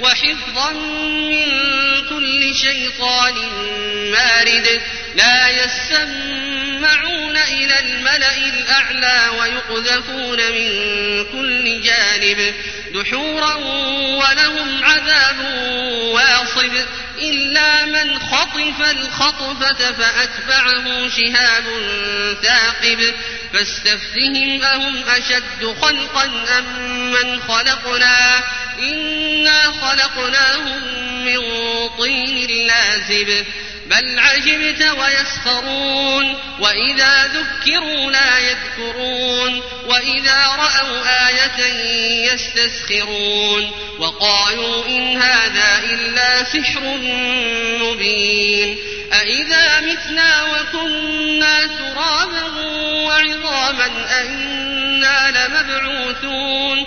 وحفظا من كل شيطان مارد لا يسمعون إلى الملأ الأعلى ويقذفون من كل جانب دحورا ولهم عذاب واصب إلا من خطف الخطفة فأتبعه شهاب ثاقب فاستفتهم أهم أشد خلقا أم من خلقنا إنا خلقناهم من طين لازب بل عجبت ويسخرون وإذا ذكروا لا يذكرون وإذا رأوا آية يستسخرون وقالوا إن هذا إلا سحر مبين أإذا متنا وكنا ترابا وعظاما أئنا لمبعوثون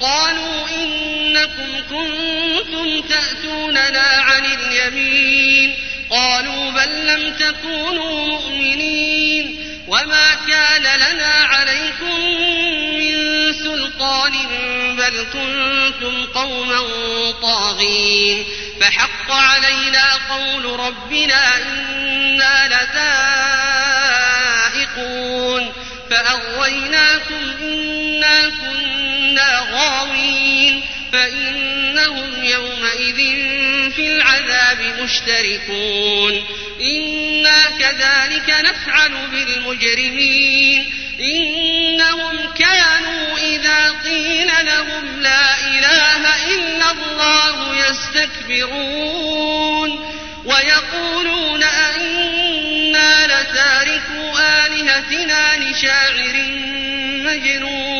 قالوا إنكم كنتم تأتوننا عن اليمين. قالوا بل لم تكونوا مؤمنين. وما كان لنا عليكم من سلطان بل كنتم قوما طاغين. فحق علينا قول ربنا إنا لذائقون. فأغويناكم إنا كنا غاوين فإنهم يومئذ في العذاب مشتركون إنا كذلك نفعل بالمجرمين إنهم كانوا إذا قيل لهم لا إله إلا الله يستكبرون ويقولون أئنا لتاركو آلهتنا لشاعر مجنون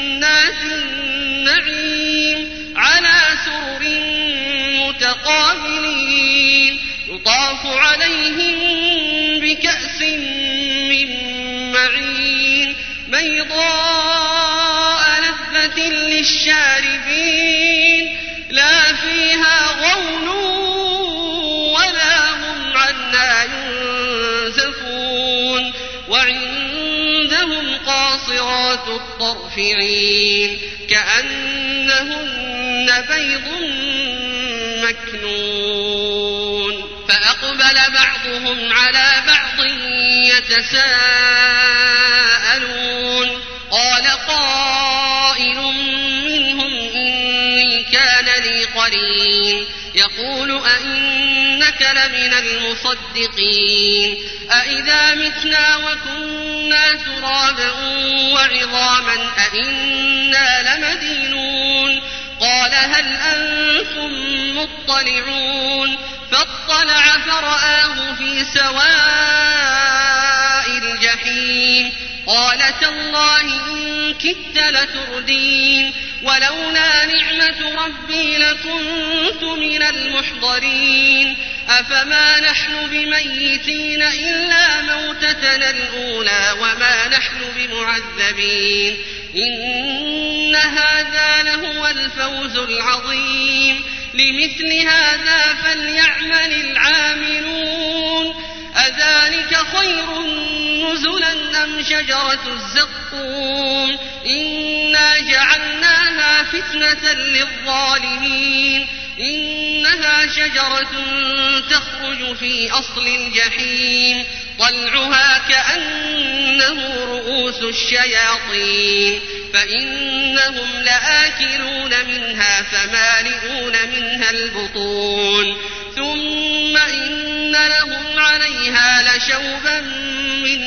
يطاف عليهم بكأس من معين بيضاء لذة للشاربين لا فيها غول ولا هم عنها ينزفون وعندهم قاصرات الطرف عين كأنهن بيض يتساءلون. قال قائل منهم إني كان لي قرين. يقول أئنك لمن المصدقين. أئذا متنا وكنا ترابا وعظاما أئنا لمدينون. قال هل أنتم مطلعون؟ فاطلعوا فرآه في سواء تالله إن كدت لتردين ولولا نعمة ربي لكنت من المحضرين أفما نحن بميتين إلا موتتنا الأولى وما نحن بمعذبين إن هذا لهو الفوز العظيم لمثل هذا فليعمل العاملون أذلك خير أم شجرة الزقوم إنا جعلناها فتنة للظالمين إنها شجرة تخرج في أصل الجحيم طلعها كأنه رؤوس الشياطين فإنهم لآكلون منها فمالئون منها البطون ثم إن لهم عليها لشوبا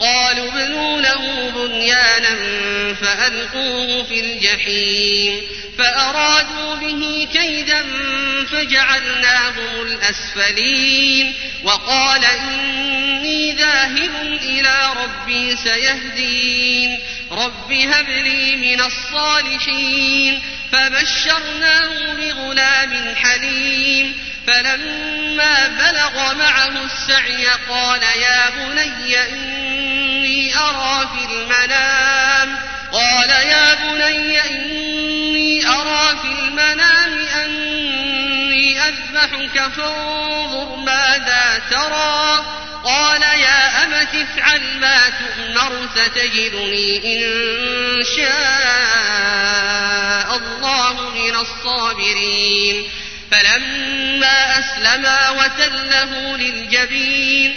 قالوا ابنوا له بنيانا فألقوه في الجحيم فأرادوا به كيدا فجعلناهم الأسفلين وقال إني ذاهب إلى ربي سيهدين رب هب لي من الصالحين فبشرناه بغلام حليم فلما بلغ معه السعي قال يا بني إني أرى في المنام. قال يا بني إني أرى في المنام أني أذبحك فانظر ماذا ترى. قال يا أمت افعل ما تؤمر ستجدني إن شاء الله من الصابرين. فلما أسلما وتله للجبين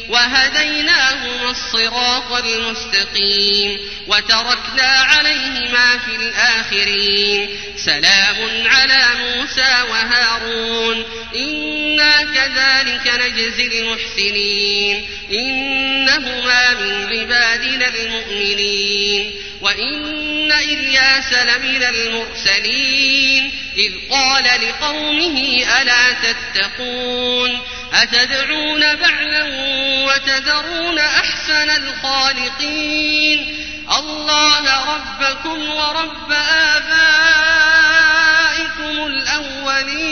وهديناهما الصراط المستقيم وتركنا عليهما في الآخرين. سلام على موسى وهارون. إنا كذلك نجزي المحسنين. إنهما من عبادنا المؤمنين. وإن إلياس لمن المرسلين. إذ قال لقومه ألا تتقون؟ أتدعون بعلا وتذرون أحسن الخالقين. الله ربكم ورب آبائكم الأولين.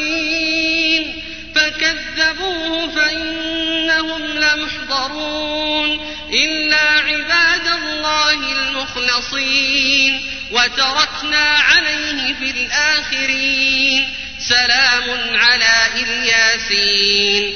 فكذبوه فإنهم لمحضرون. إلا عباد الله المخلصين. وتركنا عليه في الآخرين. سلام على الياسين.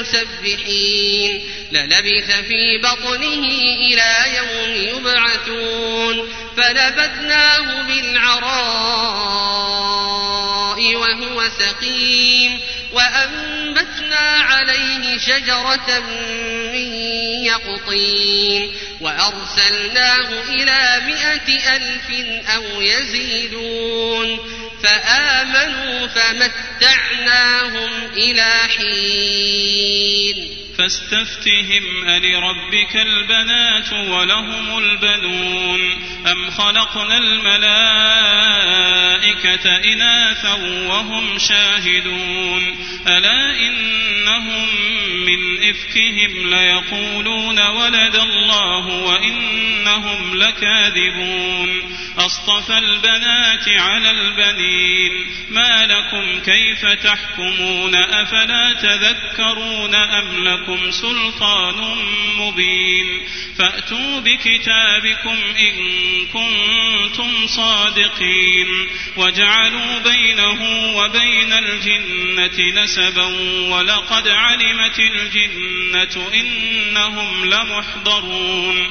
من المسبحين. للبث في بطنه إلى يوم يبعثون. فنبذناه بالعراء وهو سقيم. وأنبتنا عليه شجرة من يقطين. وأرسلناه إلى مائة ألف أو يزيدون. فآمنوا فمتعناهم إلى حين. فاستفتهم ألربك البنات ولهم البنون. أم خلقنا الملائكة إناثا وهم شاهدون ألا إنهم من إفكهم ليقولون ولد الله وإنهم لكاذبون أصطفى البنات على البنين ما لكم كيف تحكمون أفلا تذكرون أم لكم سلطان مبين فأتوا بكتابكم إن كنتم صادقين وجعلوا بينه وبين الجنة نسبا ولقد علمت الجنة إنهم لمحضرون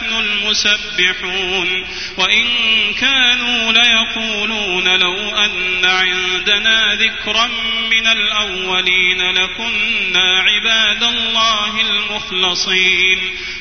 المسبحون وإن كانوا ليقولون لو أن عندنا ذكرا من الأولين لكنا عباد الله المخلصين